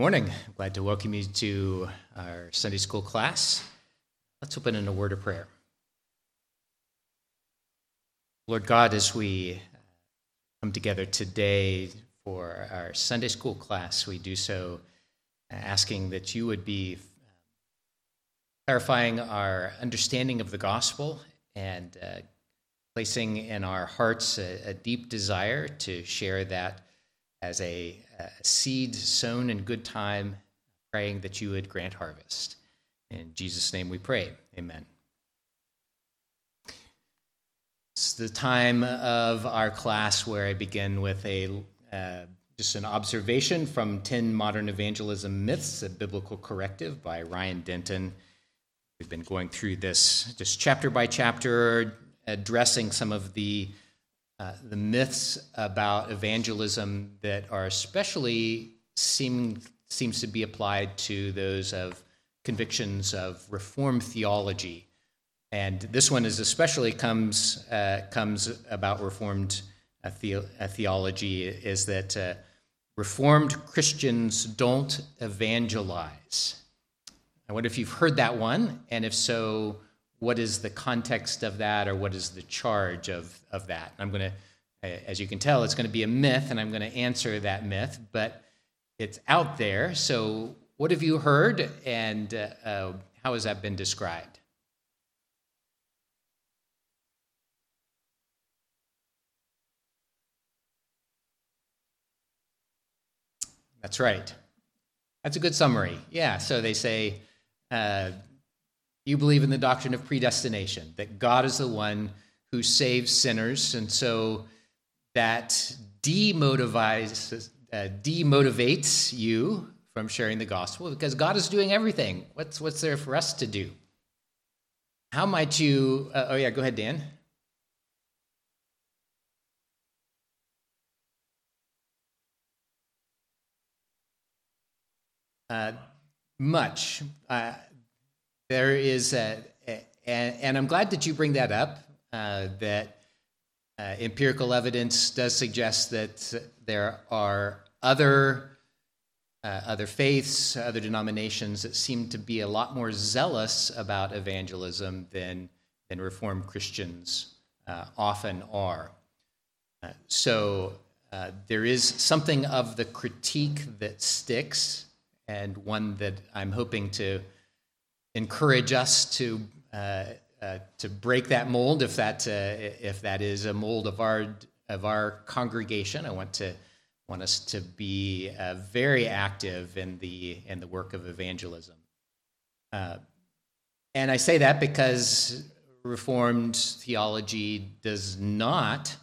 Morning. I'm glad to welcome you to our Sunday school class. Let's open in a word of prayer. Lord God, as we come together today for our Sunday school class, we do so asking that you would be clarifying our understanding of the gospel and uh, placing in our hearts a, a deep desire to share that as a, a seed sown in good time, praying that you would grant harvest. In Jesus' name we pray. Amen. It's the time of our class where I begin with a uh, just an observation from 10 Modern Evangelism Myths, a Biblical Corrective by Ryan Denton. We've been going through this just chapter by chapter, addressing some of the uh, the myths about evangelism that are especially seem, seems to be applied to those of convictions of reform theology. And this one is especially comes, uh, comes about reformed uh, the, uh, theology is that uh, reformed Christians don't evangelize. I wonder if you've heard that one, and if so, what is the context of that or what is the charge of, of that? I'm going to, as you can tell, it's going to be a myth, and I'm going to answer that myth, but it's out there. So, what have you heard, and uh, uh, how has that been described? That's right. That's a good summary. Yeah, so they say, uh, you believe in the doctrine of predestination, that God is the one who saves sinners, and so that demotivates, uh, demotivates you from sharing the gospel because God is doing everything. What's, what's there for us to do? How might you? Uh, oh, yeah, go ahead, Dan. Uh, much. Uh, there is a, a and, I'm glad that you bring that up. Uh, that uh, empirical evidence does suggest that there are other uh, other faiths, other denominations that seem to be a lot more zealous about evangelism than than Reformed Christians uh, often are. Uh, so uh, there is something of the critique that sticks, and one that I'm hoping to encourage us to uh, uh, to break that mold if that uh, if that is a mold of our of our congregation. I want to want us to be uh, very active in the in the work of evangelism. Uh, and I say that because Reformed theology does not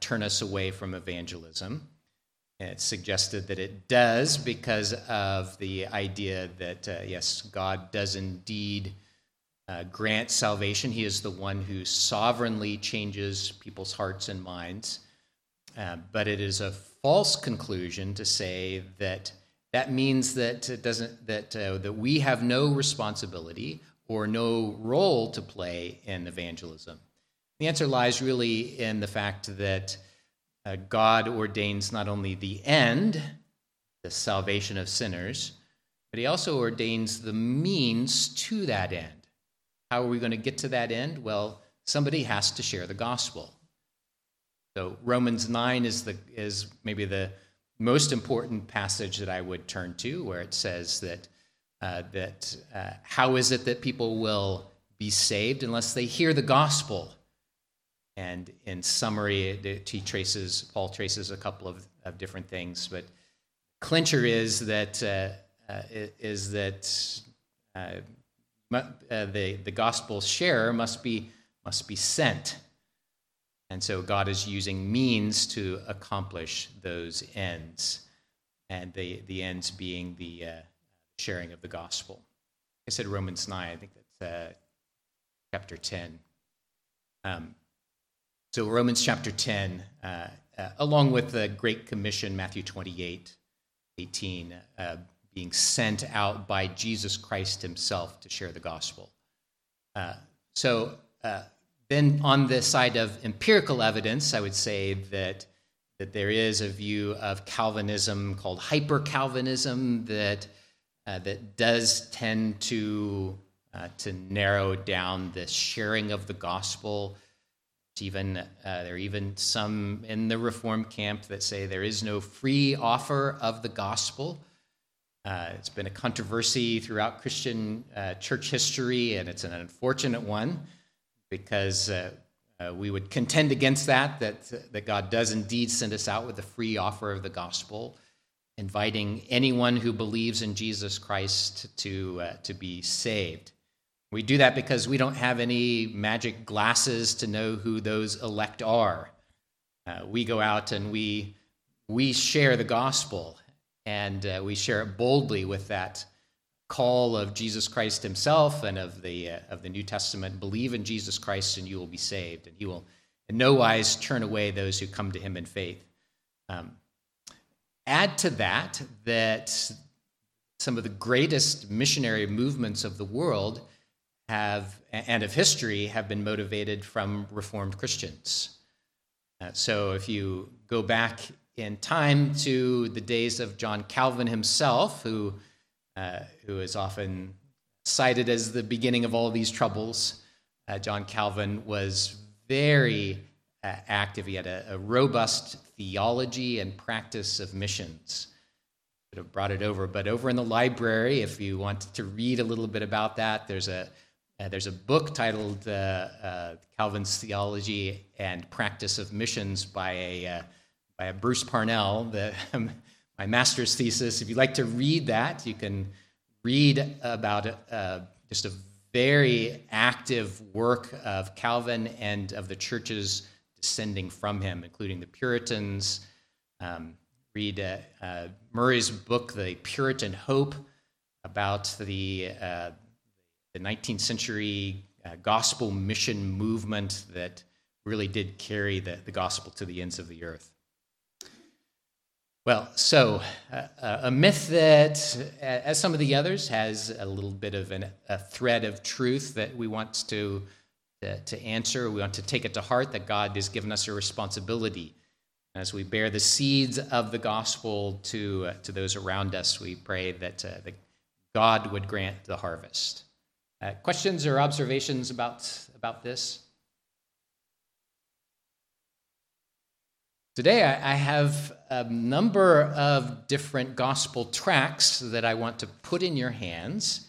turn us away from evangelism. It's suggested that it does because of the idea that, uh, yes, God does indeed uh, grant salvation. He is the one who sovereignly changes people's hearts and minds. Uh, but it is a false conclusion to say that that means that it doesn't that uh, that we have no responsibility or no role to play in evangelism. The answer lies really in the fact that uh, God ordains not only the end, the salvation of sinners, but he also ordains the means to that end. How are we going to get to that end? Well, somebody has to share the gospel. So Romans 9 is, the, is maybe the most important passage that I would turn to, where it says that, uh, that uh, how is it that people will be saved unless they hear the gospel? And in summary, he traces, Paul traces a couple of, of different things, but clincher is that, uh, uh, is that uh, uh, the, the gospel share must be, must be sent. And so God is using means to accomplish those ends, and the, the ends being the uh, sharing of the gospel. I said Romans 9, I think that's uh, chapter 10. Um, so, Romans chapter 10, uh, uh, along with the Great Commission, Matthew 28, 18, uh, being sent out by Jesus Christ himself to share the gospel. Uh, so, uh, then on the side of empirical evidence, I would say that that there is a view of Calvinism called hyper Calvinism that, uh, that does tend to, to narrow down the sharing of the gospel. Even, uh, there are even some in the Reform camp that say there is no free offer of the gospel. Uh, it's been a controversy throughout Christian uh, church history, and it's an unfortunate one because uh, uh, we would contend against that, that, that God does indeed send us out with a free offer of the gospel, inviting anyone who believes in Jesus Christ to, uh, to be saved. We do that because we don't have any magic glasses to know who those elect are. Uh, we go out and we, we share the gospel, and uh, we share it boldly with that call of Jesus Christ himself and of the, uh, of the New Testament believe in Jesus Christ and you will be saved. And he will in no wise turn away those who come to him in faith. Um, add to that that some of the greatest missionary movements of the world have and of history have been motivated from reformed christians uh, so if you go back in time to the days of john calvin himself who uh, who is often cited as the beginning of all these troubles. Uh, John Calvin was very uh, active. He had a, a, robust theology and practice of missions. Could have brought it over, but over in the library, if you want to read a little bit about that, there's a uh, there's a book titled uh, Calvin's Theology and Practice of Missions by a by a Bruce Parnell. The my master's thesis. If you'd like to read that, you can read about uh, just a very active work of Calvin and of the churches descending from him, including the Puritans. Um, read uh, uh, Murray's book, The Puritan Hope, about the, uh, the 19th century uh, gospel mission movement that really did carry the, the gospel to the ends of the earth. Well, so uh, a myth that, as some of the others, has a little bit of an, a thread of truth that we want to, to, to answer. We want to take it to heart that God has given us a responsibility. As we bear the seeds of the gospel to, uh, to those around us, we pray that, uh, that God would grant the harvest. Uh, questions or observations about, about this? Today, I have a number of different gospel tracts that I want to put in your hands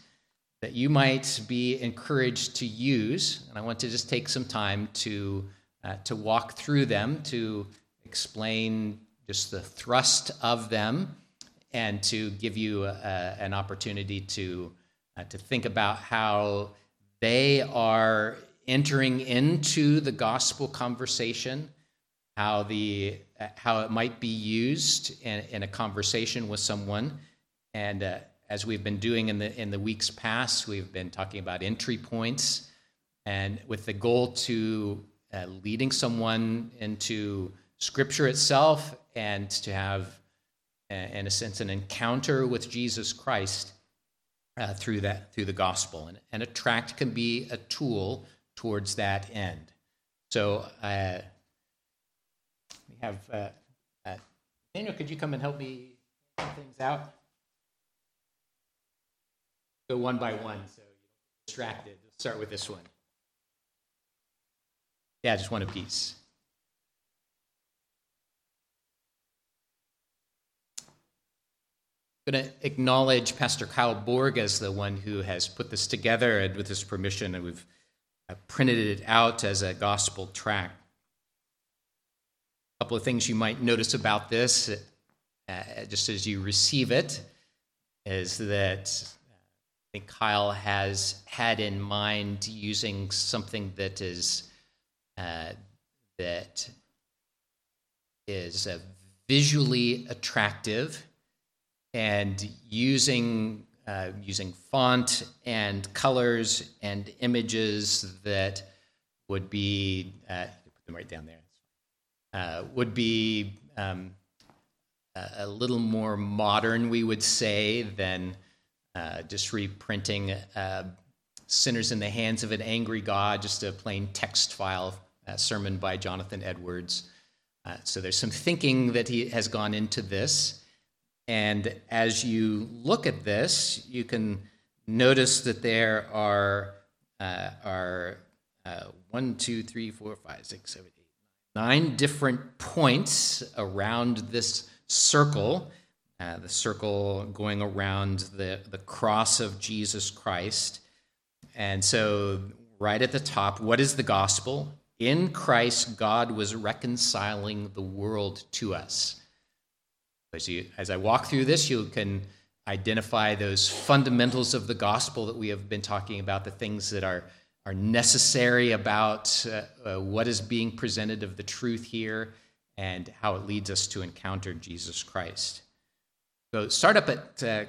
that you might be encouraged to use. And I want to just take some time to, uh, to walk through them, to explain just the thrust of them, and to give you uh, an opportunity to, uh, to think about how they are entering into the gospel conversation how the how it might be used in, in a conversation with someone. And uh, as we've been doing in the in the weeks past, we've been talking about entry points, and with the goal to uh, leading someone into Scripture itself and to have, uh, in a sense, an encounter with Jesus Christ uh, through that through the gospel. And, and a tract can be a tool towards that end. So uh, we have uh, uh, Daniel. Could you come and help me things out? Go one by one, so you're distracted. Let's start with this one. Yeah, just one apiece. Going to acknowledge Pastor Kyle Borg as the one who has put this together, and with his permission, and we've uh, printed it out as a gospel tract. A couple of things you might notice about this, uh, just as you receive it, is that I think Kyle has had in mind using something that is uh, that is uh, visually attractive and using uh, using font and colors and images that would be uh, put them right down there uh, would be um, a, little more modern, we would say, than uh, just reprinting uh, Sinners in the Hands of an Angry God, just a plain text file sermon by Jonathan Edwards. Uh, so there's some thinking that he has gone into this. And as you look at this, you can notice that there are, uh, are uh, one, two, three, four, five, six, seven, eight, nine different points around this circle. Uh, the circle going around the, the cross of Jesus Christ. And so, right at the top, what is the gospel? In Christ, God was reconciling the world to us. As, you, as I walk through this, you can identify those fundamentals of the gospel that we have been talking about, the things that are, are necessary about uh, uh, what is being presented of the truth here and how it leads us to encounter Jesus Christ. So start up at, uh,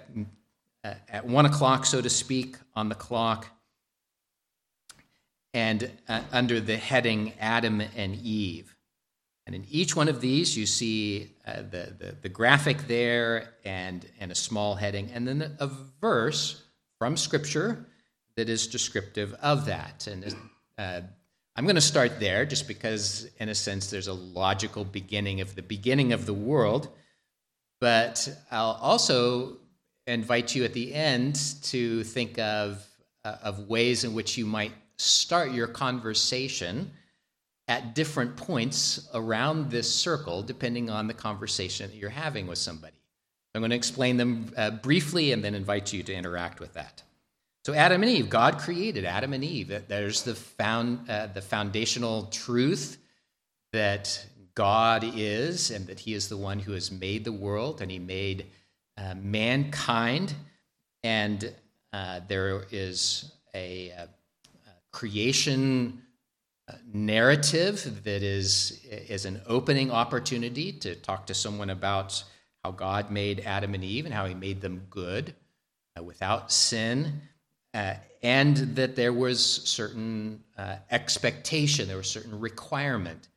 at one o'clock, so to speak, on the clock and uh, under the heading Adam and Eve. And in each one of these, you see uh, the, the, the, graphic there and, and a small heading, and then a verse from Scripture that is descriptive of that. And uh, I'm going to start there just because, in a sense, there's a logical beginning of the beginning of the world. But I'll also invite you at the end to think of, uh, of ways in which you might start your conversation at different points around this circle, depending on the conversation that you're having with somebody. I'm going to explain them uh, briefly and then invite you to interact with that. So, Adam and Eve, God created Adam and Eve. There's the, found, uh, the foundational truth that God is and that He is the one who has made the world and He made uh, mankind. And uh, there is a, uh, creation narrative that is, is an opening opportunity to talk to someone about how God made Adam and Eve and how he made them good uh, without sin, uh, and that there was certain uh, expectation, there was certain requirement.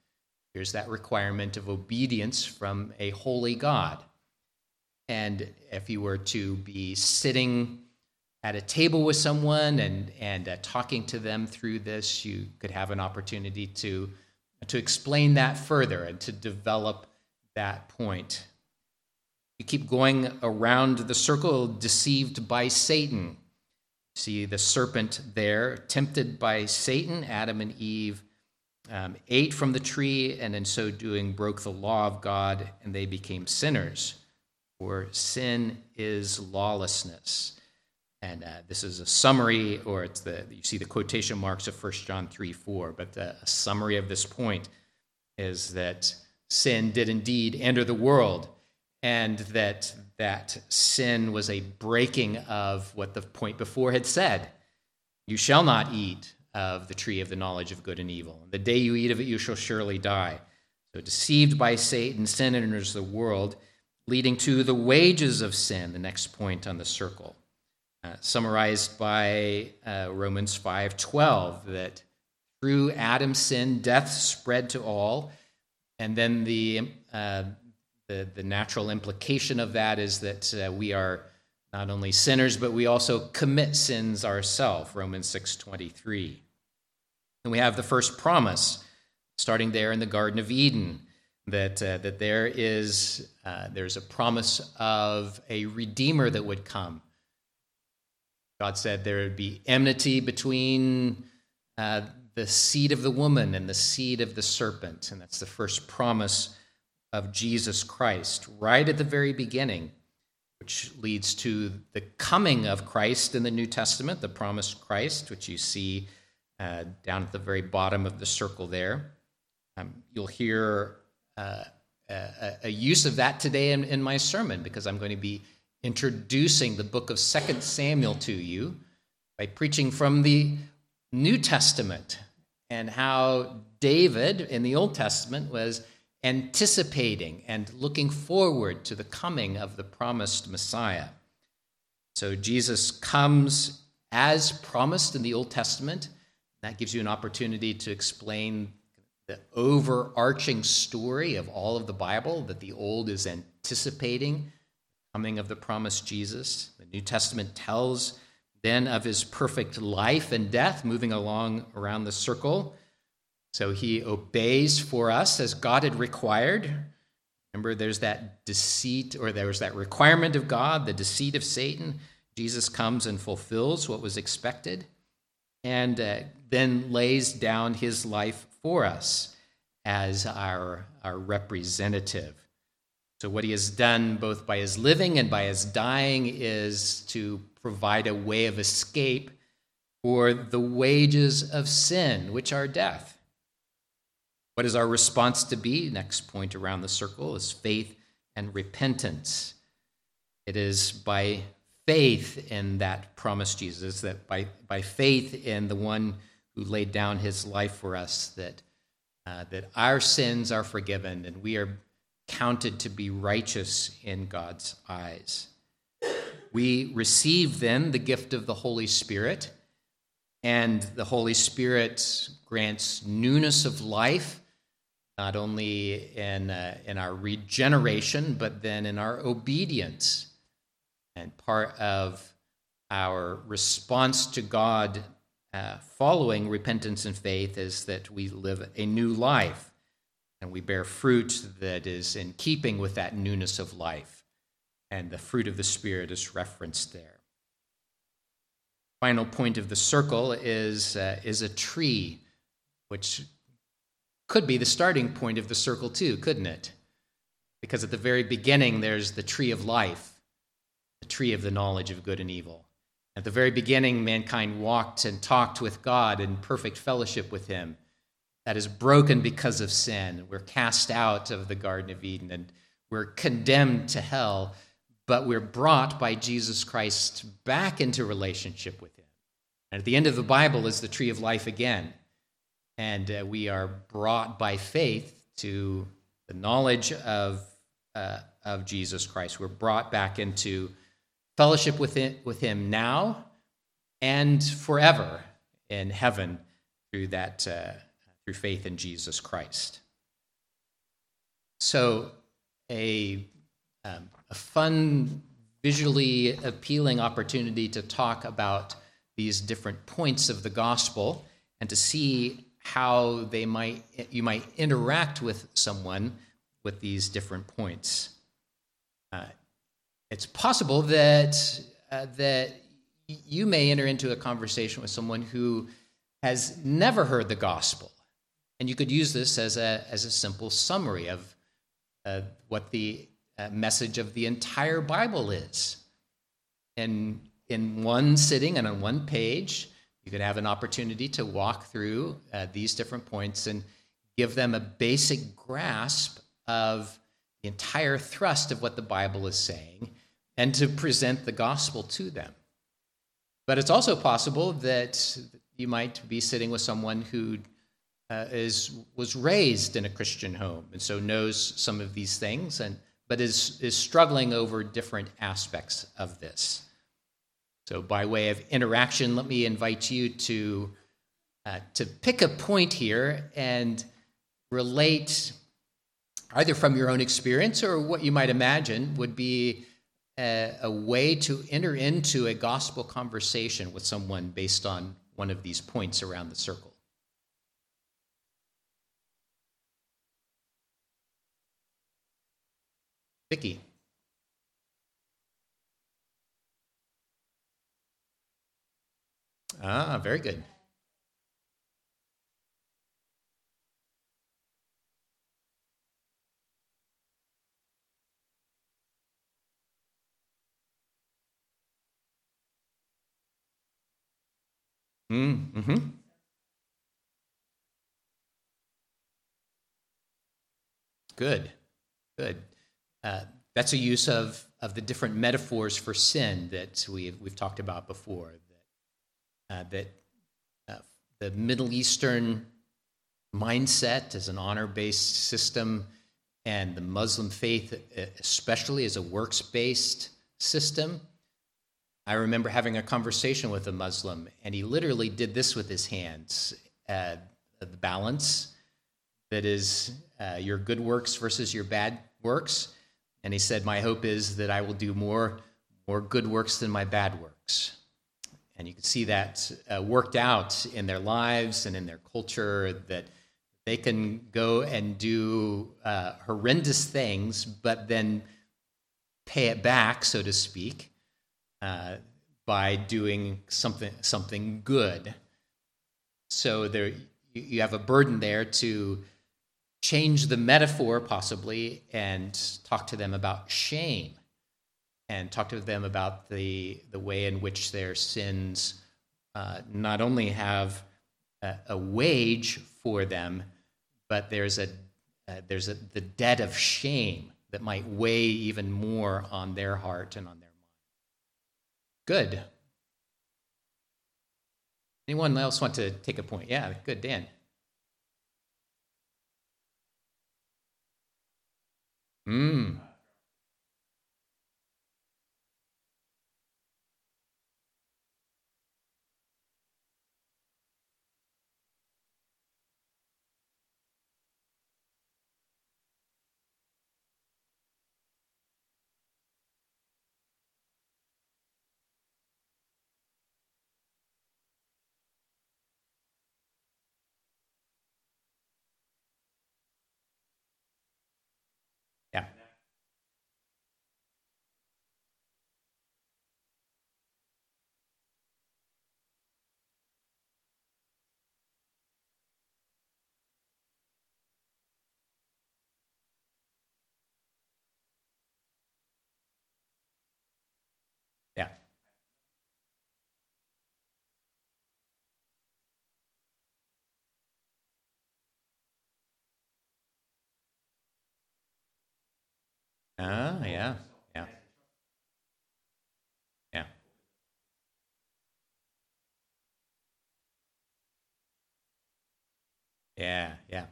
Here's that requirement of obedience from a holy God. And if you were to be sitting at a table with someone and, and uh, talking to them through this, you could have an opportunity to, to explain that further and to develop that point. You keep going around the circle, deceived by Satan. See the serpent there, tempted by Satan, Adam and Eve um, ate from the tree, and in so doing broke the law of God, and they became sinners. For sin is lawlessness. And uh, this is a summary, or it's the you see the quotation marks of 1 John 3 4, but uh, a summary of this point is that sin did indeed enter the world, and that that sin was a breaking of what the point before had said. You shall not eat of the tree of the knowledge of good and evil. The day you eat of it, you shall surely die. So, deceived by Satan, sin enters the world, leading to the wages of sin, the next point on the circle. Uh, summarized by uh, Romans 5:12 that through Adam's sin death spread to all. And then the, uh, the, the natural implication of that is that uh, we are not only sinners but we also commit sins ourselves Romans 6:23 and we have the first promise starting there in the garden of Eden that, uh, that there is there's a promise of a redeemer that would come God said there would be enmity between uh, the seed of the woman and the seed of the serpent. And that's the first promise of Jesus Christ, right at the very beginning, which leads to the coming of Christ in the New Testament, the promised Christ, which you see uh, down at the very bottom of the circle there. Um, you'll hear uh, a, a, use of that today in, in my sermon because I'm going to be introducing the book of Second Samuel to you by preaching from the New Testament and how David in the Old Testament was anticipating and looking forward to the coming of the promised Messiah. So Jesus comes as promised in the Old Testament. That gives you an opportunity to explain the overarching story of all of the Bible that the Old is anticipating coming of the promised Jesus. The New Testament tells then of his perfect life and death, moving along around the circle. So he obeys for us as God had required. Remember, there's that deceit, or there was that requirement of God, the deceit of Satan. Jesus comes and fulfills what was expected, and uh, then lays down his life for us as our, our representative. So, what he has done both by his living and by his dying is to provide a way of escape for the wages of sin, which are death. What is our response to be? Next point around the circle is faith and repentance. It is by faith in that promise, Jesus, that by, by faith in the one who laid down his life for us, that, uh, that our sins are forgiven and we are counted to be righteous in God's eyes. We receive then the gift of the Holy Spirit, and the Holy Spirit grants newness of life, not only in, uh, in our regeneration, but then in our obedience. And part of our response to God uh, following repentance and faith is that we live a new life and we bear fruit that is in keeping with that newness of life. And the fruit of the Spirit is referenced there. Final point of the circle is, uh, is a tree, which could be the starting point of the circle, too, couldn't it? Because at the very beginning, there's the tree of life, the tree of the knowledge of good and evil. At the very beginning, mankind walked and talked with God in perfect fellowship with Him that is broken because of sin. We're cast out of the Garden of Eden and we're condemned to hell, but we're brought by Jesus Christ back into relationship with Him. And at the end of the Bible is the tree of life again. And uh, we are brought by faith to the knowledge of, uh, of Jesus Christ. We're brought back into fellowship with him, with him now and forever in heaven through that. Uh, through faith in Jesus Christ. So, a, um, a fun, visually appealing opportunity to talk about these different points of the gospel and to see how they might you might interact with someone with these different points. Uh, it's possible that uh, that you may enter into a conversation with someone who has never heard the gospel and you could use this as a, as a simple summary of uh, what the uh, message of the entire Bible is. And in one sitting and on one page, you could have an opportunity to walk through uh, these different points and give them a basic grasp of the entire thrust of what the Bible is saying and to present the gospel to them. But it's also possible that you might be sitting with someone who uh, is was raised in a Christian home and so knows some of these things, and but is is struggling over different aspects of this. So, by way of interaction, let me invite you to uh, to pick a point here and relate either from your own experience or what you might imagine would be a, a way to enter into a gospel conversation with someone based on one of these points around the circle. Vicky. Ah, very good. Mm, hmm Good, good. Uh, that's a use of, of the different metaphors for sin that we've, we've talked about before. That, uh, that uh, the Middle Eastern mindset is an honor based system, and the Muslim faith, especially, is a works based system. I remember having a conversation with a Muslim, and he literally did this with his hands uh, the balance that is uh, your good works versus your bad works. And he said, My hope is that I will do more, more good works than my bad works. And you can see that uh, worked out in their lives and in their culture, that they can go and do uh, horrendous things, but then pay it back, so to speak, uh, by doing something something good. So there, you have a burden there to change the metaphor possibly and talk to them about shame and talk to them about the the way in which their sins uh, not only have a, a, wage for them, but there's a uh, there's a, the debt of shame that might weigh even more on their heart and on their mind. Good. Anyone else want to take a point? Yeah, good, Dan. Hmm. Yeah. Ah, yeah, yeah, yeah, yeah, yeah.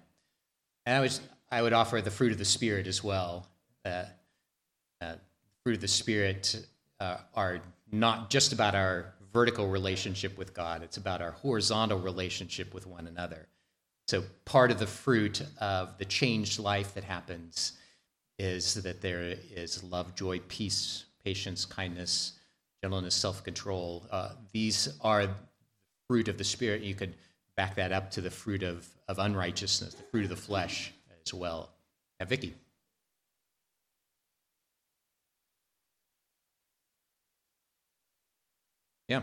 And I was, I would offer the fruit of the spirit as well. Uh, uh, fruit of the spirit uh, are not just about our vertical relationship with God, it's about our horizontal relationship with one another. So, part of the fruit of the changed life that happens is that there is love, joy, peace, patience, kindness, gentleness, self control. Uh, these are the fruit of the Spirit. You could back that up to the fruit of, of unrighteousness, the fruit of the flesh as well. Yeah, Vicky. Yeah.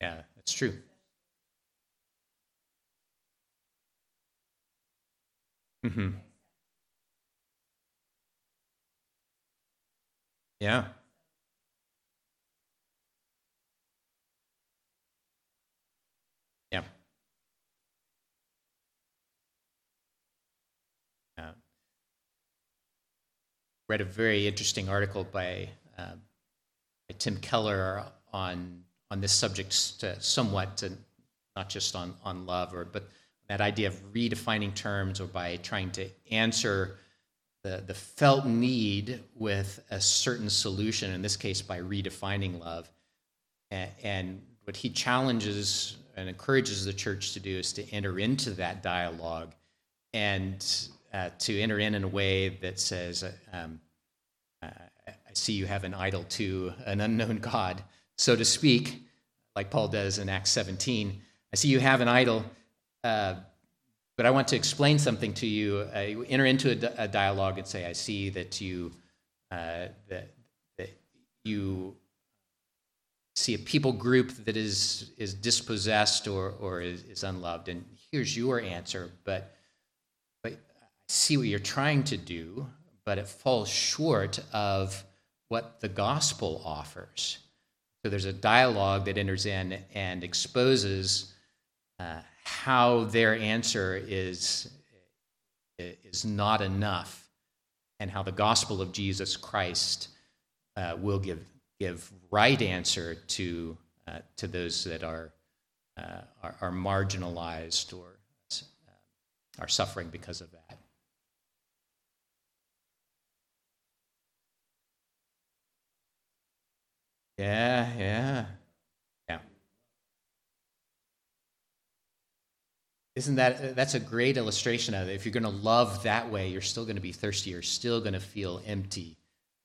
Yeah, that's true. Mm-hmm. Yeah. Yeah. Yeah. Read a very interesting article by, uh, by Tim Keller on on this subject somewhat not just on, on love or but that idea of redefining terms or by trying to answer the, the felt need with a certain solution, in this case by redefining love. And, and what he challenges and encourages the church to do is to enter into that dialogue and uh, to enter in in a way that says, um, I see you have an idol to an unknown God so to speak, like Paul does in Acts 17. I see you have an idol, uh, but I want to explain something to you. You enter into a, a, dialogue and say, I see that you, uh, that, that you see a people group that is, is dispossessed or, or is, is unloved. And here's your answer, but, but I see what you're trying to do, but it falls short of what the gospel offers. So there's a dialogue that enters in and exposes uh, how their answer is, is not enough and how the gospel of Jesus Christ uh, will give, give right answer to, uh, to those that are, uh, are, are, marginalized or uh, are suffering because of that. Yeah, yeah. Yeah. Isn't that that's a great illustration of it? If you're going to love that way, you're still going to be thirsty. You're still going to feel empty.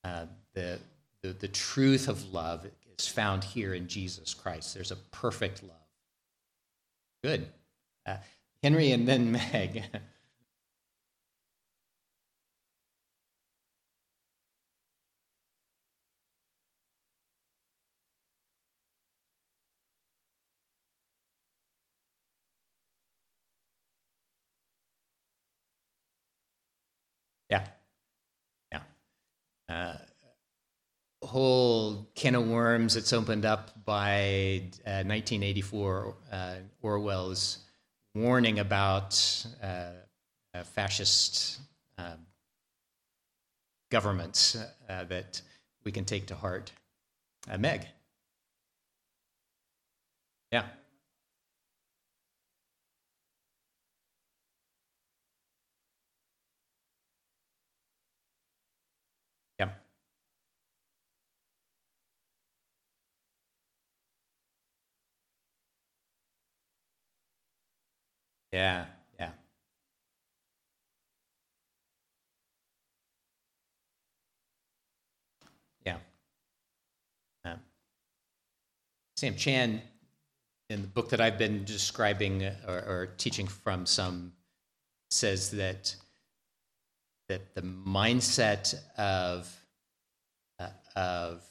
Uh, the, the the truth of love is found here in Jesus Christ. There's a perfect love. Good. Uh, Henry and then Meg. yeah. Yeah. Uh, whole can of worms that's opened up by uh, 1984 uh, Orwell's warning about uh, uh fascist um, governments that we can take to heart. Meg. Yeah. Yeah, yeah. Yeah. Sam Chan, in the book that I've been describing uh, or, or teaching from, some says that that the mindset of uh, of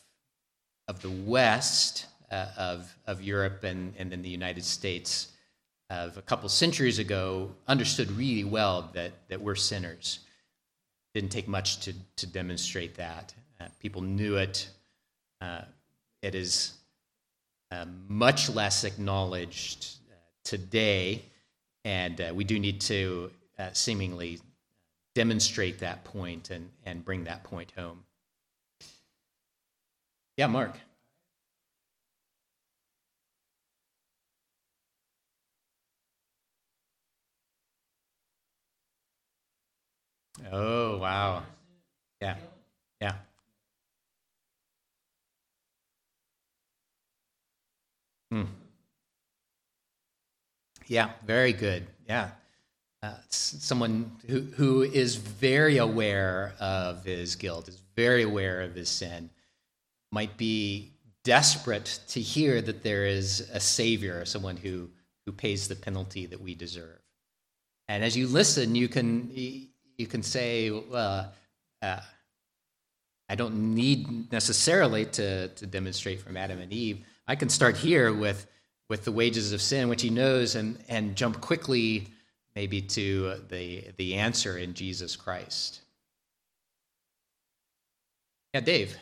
of the West, uh, of of Europe and and then the United States of a couple centuries ago understood really well that, that we're sinners. Didn't take much to, to demonstrate that. Uh, people knew it. Uh, it is uh, much less acknowledged uh, today, and uh, we do need to uh, seemingly demonstrate that point and, and bring that point home. Yeah, Mark. Oh, wow. Yeah. Yeah. Hmm. Yeah, very good. Yeah. Uh, someone who, who is very aware of his guilt, is very aware of his sin, might be desperate to hear that there is a savior, someone who, who pays the penalty that we deserve. And as you listen, you can you can say, well, uh, I don't need necessarily to, to demonstrate from Adam and Eve. I can start here with, with the wages of sin, which he knows, and, and jump quickly maybe to the, the answer in Jesus Christ. Yeah, Dave.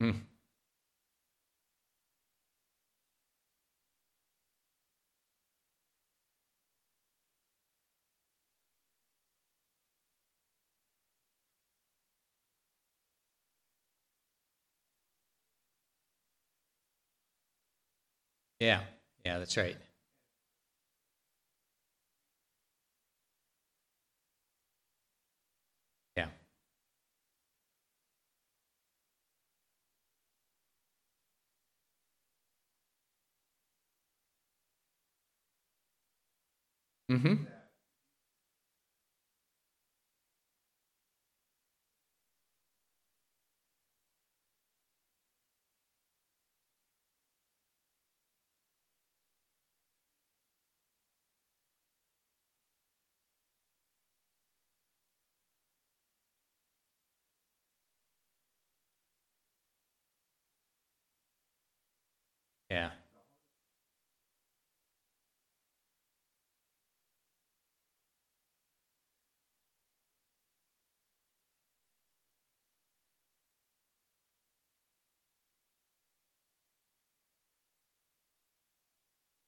Hmm. Yeah, yeah, that's right. Yeah. Mm-hmm. Yeah.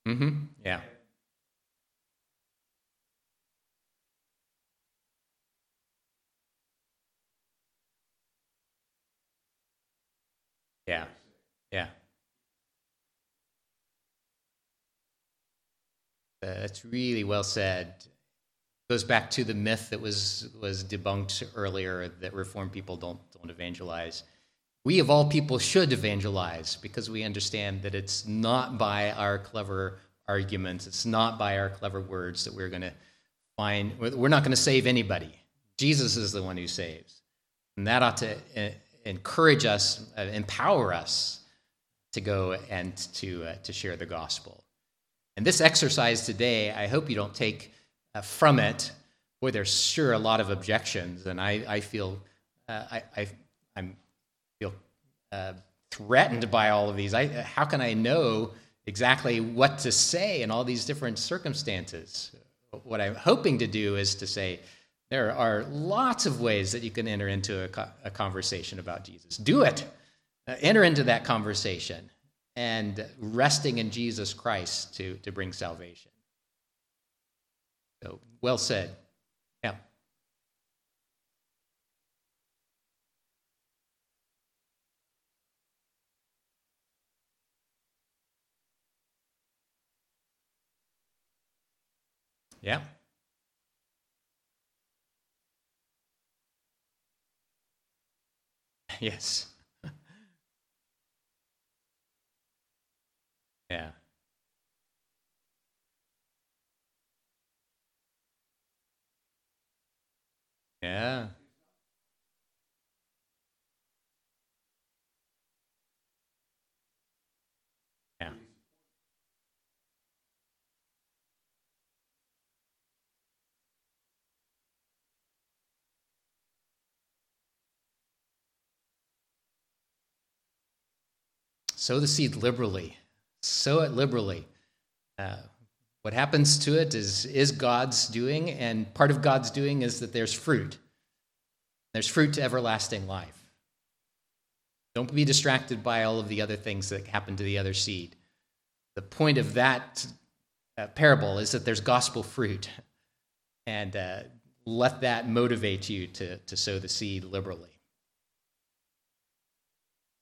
Mm-hmm. Yeah. Yeah. Yeah. That's really well said. goes back to the myth that was was debunked earlier that reformed people don't don't evangelize. We of all people should evangelize because we understand that it's not by our clever arguments, it's not by our clever words that we're going to find. We're not going to save anybody. Jesus is the one who saves, and that ought to uh, encourage us, uh, empower us to go and to uh, to share the gospel. And this exercise today, I hope you don't take uh, from it, boy, there's sure a lot of objections, and I, I feel uh, I, I I'm feel uh, threatened by all of these. I, how can I know exactly what to say in all these different circumstances? What I'm hoping to do is to say there are lots of ways that you can enter into a, co- a conversation about Jesus. Do it. Enter into that conversation and resting in Jesus Christ to, to bring salvation. So, well said. Yeah. Yeah. Yes. Yeah. Yeah. Yeah. Sow the seed liberally. Sow it liberally. Uh, what happens to it is, is God's doing, and part of God's doing is that there's fruit. There's fruit to everlasting life. Don't be distracted by all of the other things that happen to the other seed. The point of that uh, parable is that there's gospel fruit, and uh, let that motivate you to, to sow the seed liberally.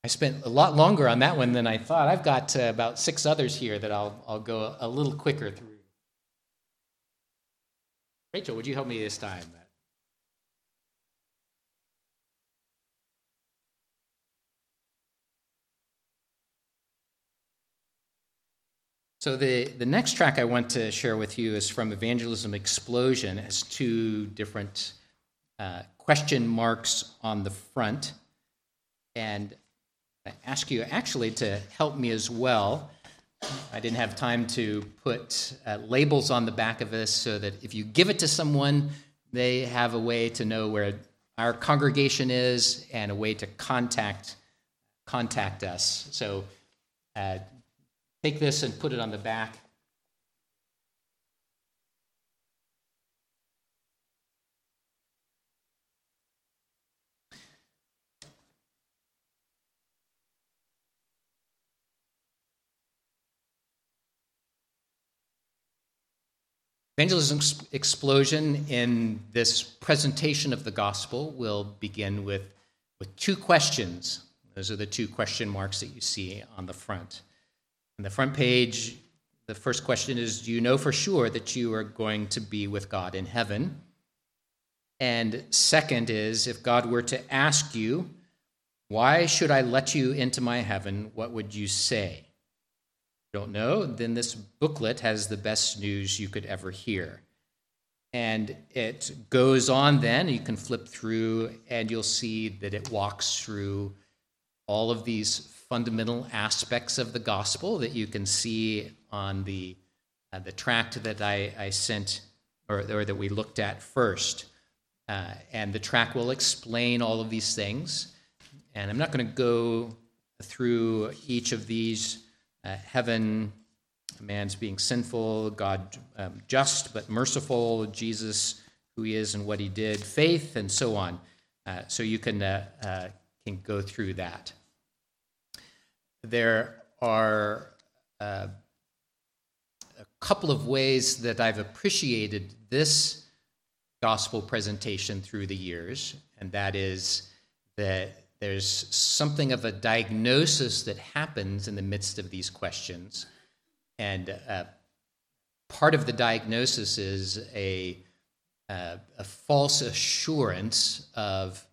I spent a lot longer on that one than I thought. I've got uh, about six others here that I'll, I'll go a little quicker through. Rachel, would you help me this time? So the, the next track I want to share with you is from Evangelism Explosion. It has two different uh, question marks on the front. And ask you actually to help me as well. I didn't have time to put uh, labels on the back of this so that if you give it to someone, they have a way to know where our congregation is and a way to contact contact us. So uh, take this and put it on the back. Evangelism explosion in this presentation of the gospel will begin with, with two questions. Those are the two question marks that you see on the front. On the front page, the first question is Do you know for sure that you are going to be with God in heaven? And second is If God were to ask you, Why should I let you into my heaven? What would you say? Don't know, then this booklet has the best news you could ever hear. And it goes on then, you can flip through, and you'll see that it walks through all of these fundamental aspects of the gospel that you can see on the, uh, the tract that I, I sent or, or, that we looked at first. Uh, and the track will explain all of these things. And I'm not going to go through each of these uh, heaven, man's being sinful, God um, just but merciful, Jesus who he is and what he did, faith, and so on. Uh, so you can uh, uh can go through that. There are uh, a couple of ways that I've appreciated this gospel presentation through the years, and that is that there's something of a diagnosis that happens in the midst of these questions. And uh, part of the diagnosis is a, uh, a false assurance of,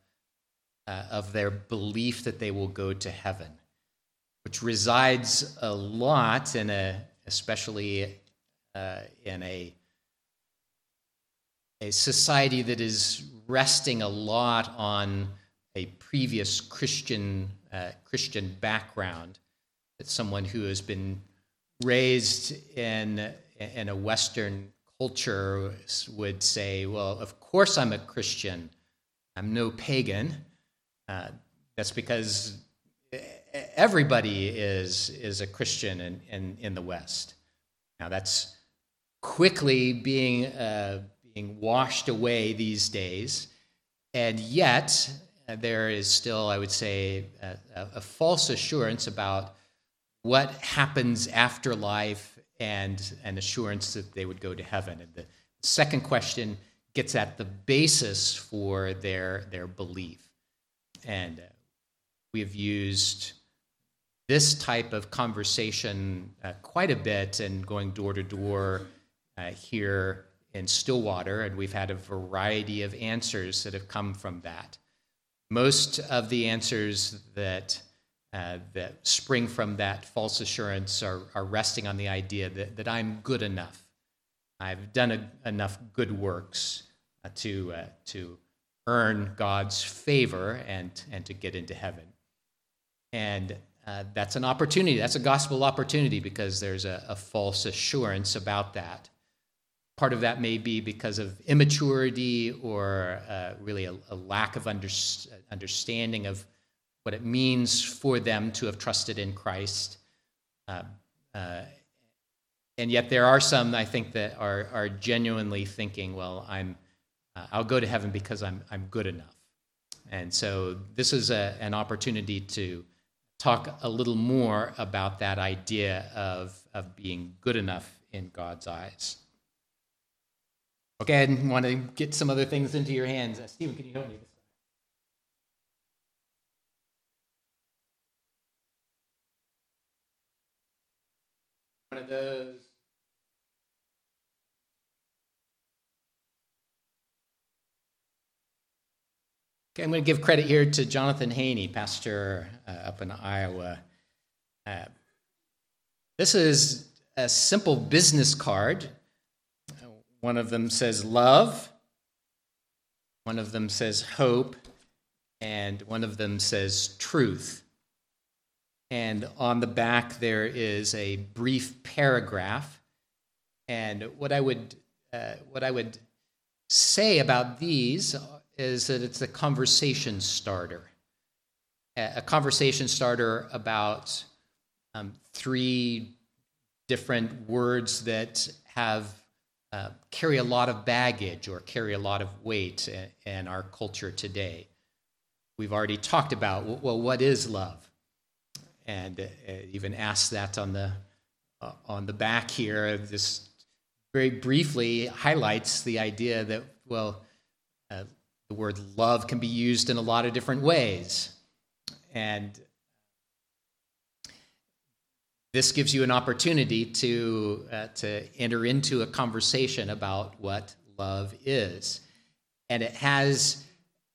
uh, of their belief that they will go to heaven, which resides a lot in a, especially uh, in a, a society that is resting a lot on a previous Christian, uh, Christian background. That someone who has been raised in, in a Western culture would say, well, of course I'm a Christian. I'm no pagan. Uh, that's because everybody is, is a Christian in, in, in the West. Now, that's quickly being, uh, being washed away these days. And yet, there is still, I would say, a, a false assurance about what happens after life and an assurance that they would go to heaven. And the second question gets at the basis for their, their belief. And uh, we have used this type of conversation uh, quite a bit and going door to door uh, here in Stillwater, and we've had a variety of answers that have come from that. Most of the answers that uh, that spring from that false assurance are, are resting on the idea that, that I'm good enough. I've done a, enough good works uh, to, uh, to earn God's favor and, and to get into heaven. And uh, that's an opportunity. That's a gospel opportunity because there's a, a false assurance about that. Part of that may be because of immaturity or uh, really a, a, lack of under, understanding of what it means for them to have trusted in Christ. Uh, uh, and yet, there are some I think that are, are genuinely thinking, well, I'm, uh, I'll go to heaven because I'm, I'm good enough. And so, this is a, an opportunity to talk a little more about that idea of, of being good enough in God's eyes. Okay, I want to get some other things into your hands. Uh, Stephen, can you help me? One of those. Okay, I'm going to give credit here to Jonathan Haney, pastor uh, up in Iowa. Uh, this is a simple business card. One of them says love, one of them says hope, and one of them says truth. And on the back, there is a brief paragraph. And what I would, uh, what I would say about these is that it's a conversation starter. A conversation starter about um, three different words that have uh, carry a lot of baggage or carry a lot of weight in, in our culture today. We've already talked about well, what is love? and uh, even asked that on the uh, on the back here. This very briefly highlights the idea that well, uh, the word love can be used in a lot of different ways, and this gives you an opportunity to uh, to enter into a conversation about what love is, and it has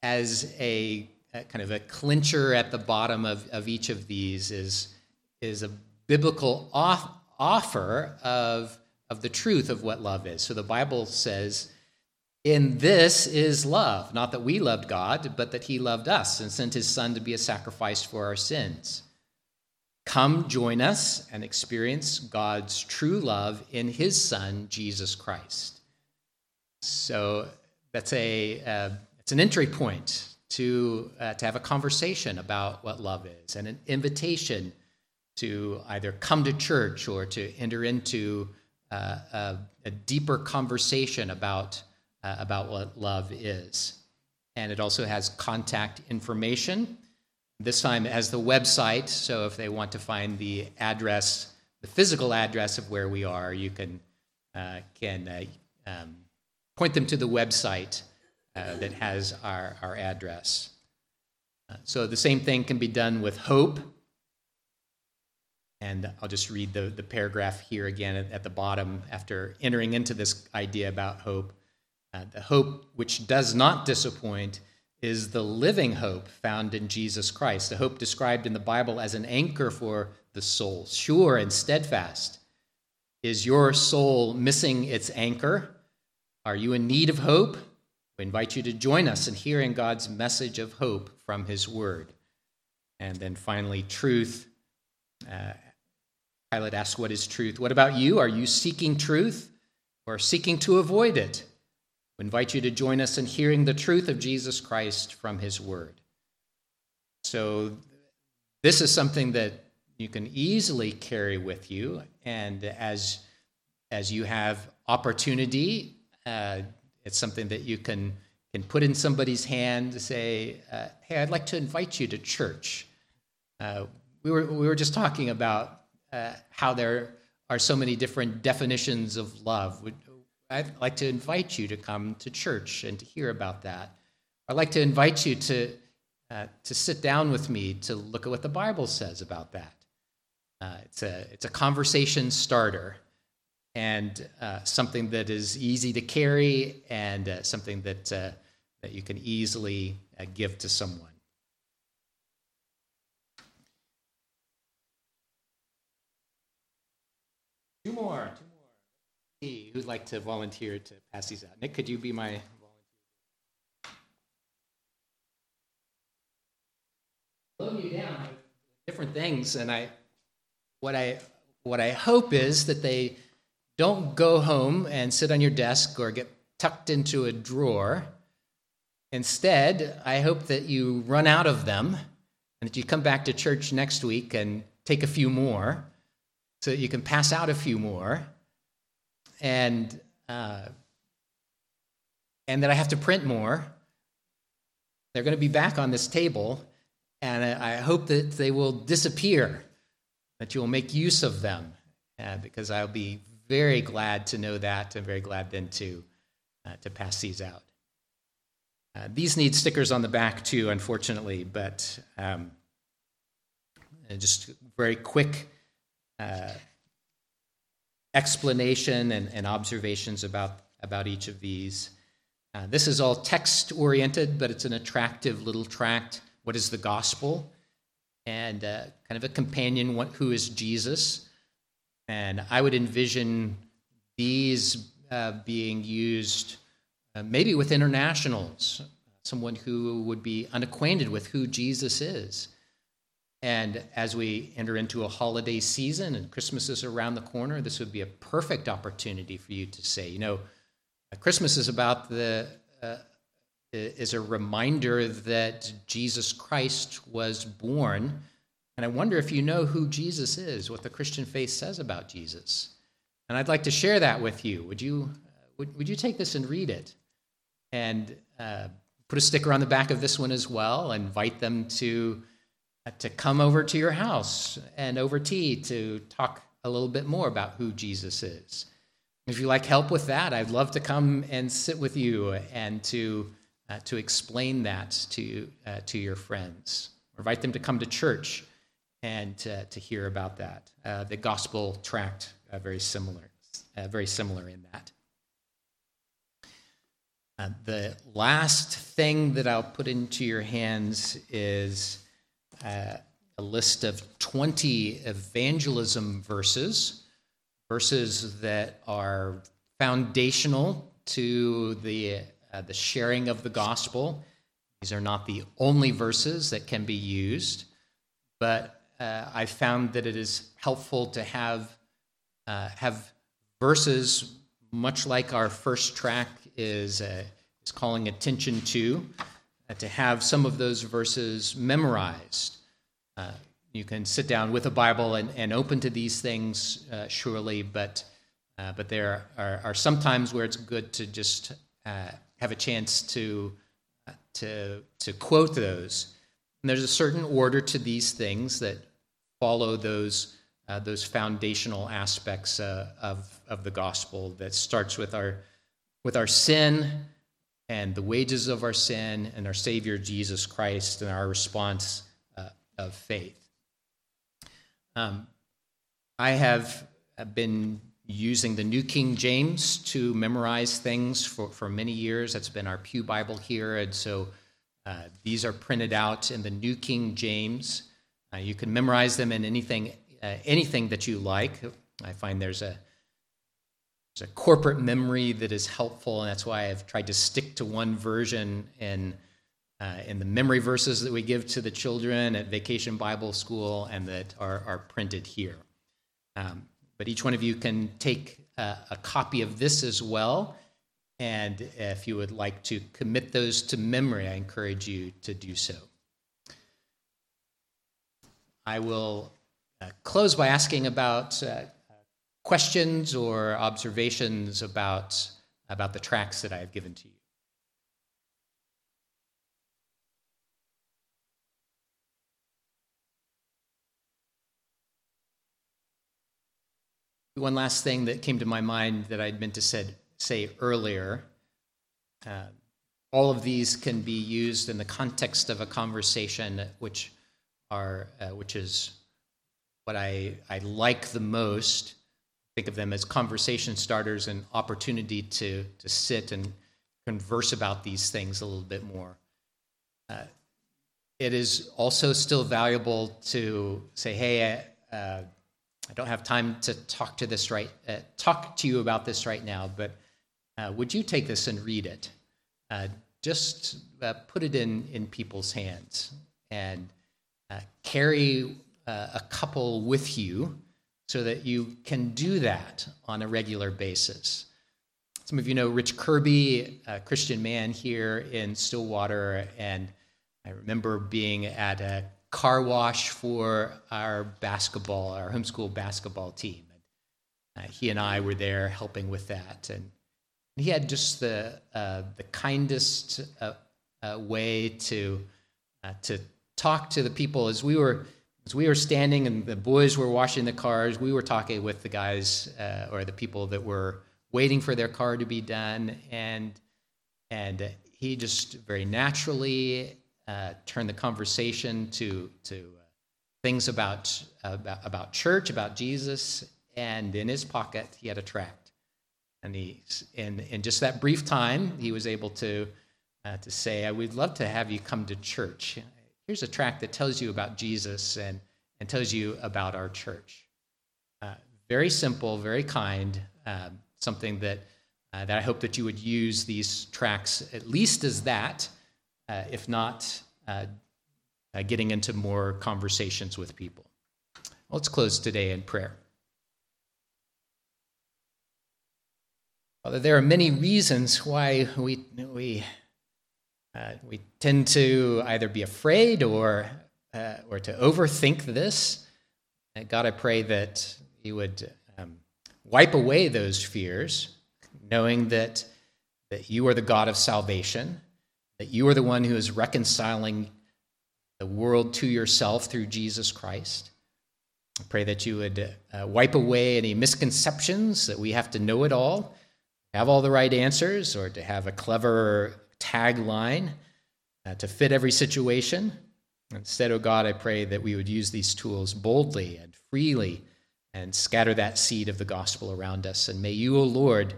as a kind of a clincher at the bottom of, of each of these is, is a biblical off, offer of, of the truth of what love is. So the Bible says, In this is love, not that we loved God, but that He loved us and sent His Son to be a sacrifice for our sins. Come join us and experience God's true love in His Son, Jesus Christ. So that's a, uh, it's an entry point to, uh, to have a conversation about what love is and an invitation to either come to church or to enter into uh, a, a, deeper conversation about, uh, about what love is. And it also has contact information. This time as the website, so if they want to find the address, the physical address of where we are, you can, uh, can uh, um, point them to the website uh, that has our, our address. Uh, so the same thing can be done with hope. And I'll just read the, the paragraph here again at, at the bottom after entering into this idea about hope. Uh, the hope which does not disappoint is the living hope found in Jesus Christ, the hope described in the Bible as an anchor for the soul, sure and steadfast. Is your soul missing its anchor? Are you in need of hope? We invite you to join us in hearing God's message of hope from His Word. And then finally, truth. Uh, Pilate asks, What is truth? What about you? Are you seeking truth or seeking to avoid it? Invite you to join us in hearing the truth of Jesus Christ from His Word. So, this is something that you can easily carry with you. And as, as you have opportunity, uh, it's something that you can, can put in somebody's hand to say, uh, Hey, I'd like to invite you to church. Uh, we, were, we were just talking about uh, how there are so many different definitions of love. I'd like to invite you to come to church and to hear about that. I'd like to invite you to, uh, to sit down with me to look at what the Bible says about that. Uh, it's, a, it's a conversation starter and uh, something that is easy to carry and uh, something that, uh, that you can easily uh, give to someone. Two more, two more. Who'd like to volunteer to pass these out? Nick, could you be my volunteer? you down different things, and I what I what I hope is that they don't go home and sit on your desk or get tucked into a drawer. Instead, I hope that you run out of them and that you come back to church next week and take a few more so that you can pass out a few more. And, uh, and that I have to print more. They're going to be back on this table, and I hope that they will disappear that you will make use of them, uh, because I'll be very glad to know that and very glad then to, uh, to pass these out. Uh, these need stickers on the back too, unfortunately, but um, just very quick uh, explanation and, and, observations about, about each of these. Uh, this is all text oriented, but it's an attractive little tract. What is the gospel? and uh, kind of a companion what, who is Jesus. And I would envision these uh, being used uh, maybe with internationals, someone who would be unacquainted with who Jesus is. And as we enter into a holiday season and Christmas is around the corner, this would be a perfect opportunity for you to say, you know, Christmas is about the uh, is a reminder that Jesus Christ was born. And I wonder if you know who Jesus is, what the Christian faith says about Jesus. And I'd like to share that with you. Would you, would, would you take this and read it? And uh, put a sticker on the back of this one as well. Invite them to, uh, to come over to your house and over tea to talk a little bit more about who Jesus is. If you like help with that, I'd love to come and sit with you and to uh, to explain that to, uh, to your friends. Invite them to come to church and uh, to hear about that. Uh, the gospel tract, uh, very similar, uh, very similar in that. the last thing that I'll put into your hands is a list of 20 evangelism verses, verses that are foundational to the uh, the sharing of the gospel. These are not the only verses that can be used, but uh, I found that it is helpful to have, uh, have verses, much like our first track is, uh, is calling attention to, uh, to have some of those verses memorized. Uh, you can sit down with a Bible and, and open to these things, surely, but, but there are, are some times where it's good to just have a chance to, to, to quote those. And there's a certain order to these things that follow those, uh, those foundational aspects uh, of, of the gospel that starts with our, with our sin and the wages of our sin and our Savior Jesus Christ and our response uh, of faith. Um, I have been using the New King James to memorize things for, for many years. That's been our Pew Bible here. And so uh, these are printed out in the New King James. Uh, you can memorize them in anything, uh, anything that you like. I find there's a, there's a corporate memory that is helpful, and that's why I've tried to stick to one version in, uh, in the memory verses that we give to the children at Vacation Bible School and that are, are printed here. Um, but each one of you can take a, a copy of this as well. And if you would like to commit those to memory, I encourage you to do so. I will uh, close by asking about uh, questions or observations about, about the tracks that I have given to you. One last thing that came to my mind that I'd meant to said, say earlier. Uh, all of these can be used in the context of a conversation, which are uh, which is what I, I like the most. Think of them as conversation starters and opportunity to to sit and converse about these things a little bit more. Uh, it is also still valuable to say, "Hey, uh, I don't have time to talk to this right, uh, talk to you about this right now, but uh, would you take this and read it? Uh, just uh, put it in in people's hands and uh, carry uh, a couple with you, so that you can do that on a regular basis. Some of you know Rich Kirby, a Christian man here in Stillwater, and I remember being at a car wash for our basketball, our homeschool basketball team. And, uh, he and I were there helping with that, and he had just the uh, the kindest uh, uh way to uh, to talk to the people as we were as we were standing and the boys were washing the cars. We were talking with the guys uh, or the people that were waiting for their car to be done, and and he just very naturally uh, turn the conversation to to uh, things about, about about church, about Jesus, and in his pocket he had a tract, and he in in just that brief time he was able to uh, to say, "We'd love to have you come to church. Here's a track that tells you about Jesus and and tells you about our church." Uh, very simple, very kind, um, something that. Uh, that I hope that you would use these tracks at least as that, uh, if not uh, uh, getting into more conversations with people. Let's close today in prayer. Father, there are many reasons why we, we, uh, we tend to either be afraid or, uh, or to overthink this. And God, I pray that you would um, wipe away those fears, knowing that, that you are the God of salvation that you are the one who is reconciling the world to yourself through Jesus Christ. I pray that you would uh, wipe away any misconceptions that we have to know it all, have all the right answers, or to have a clever tagline uh, to fit every situation. Instead, oh God, I pray that we would use these tools boldly and freely and scatter that seed of the gospel around us. And may you, O oh Lord,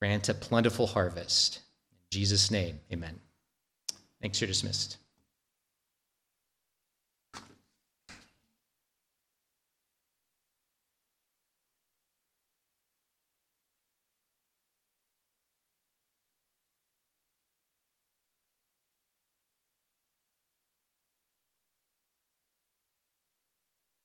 grant a plentiful harvest. In Jesus' name, amen. Thanks, you're dismissed.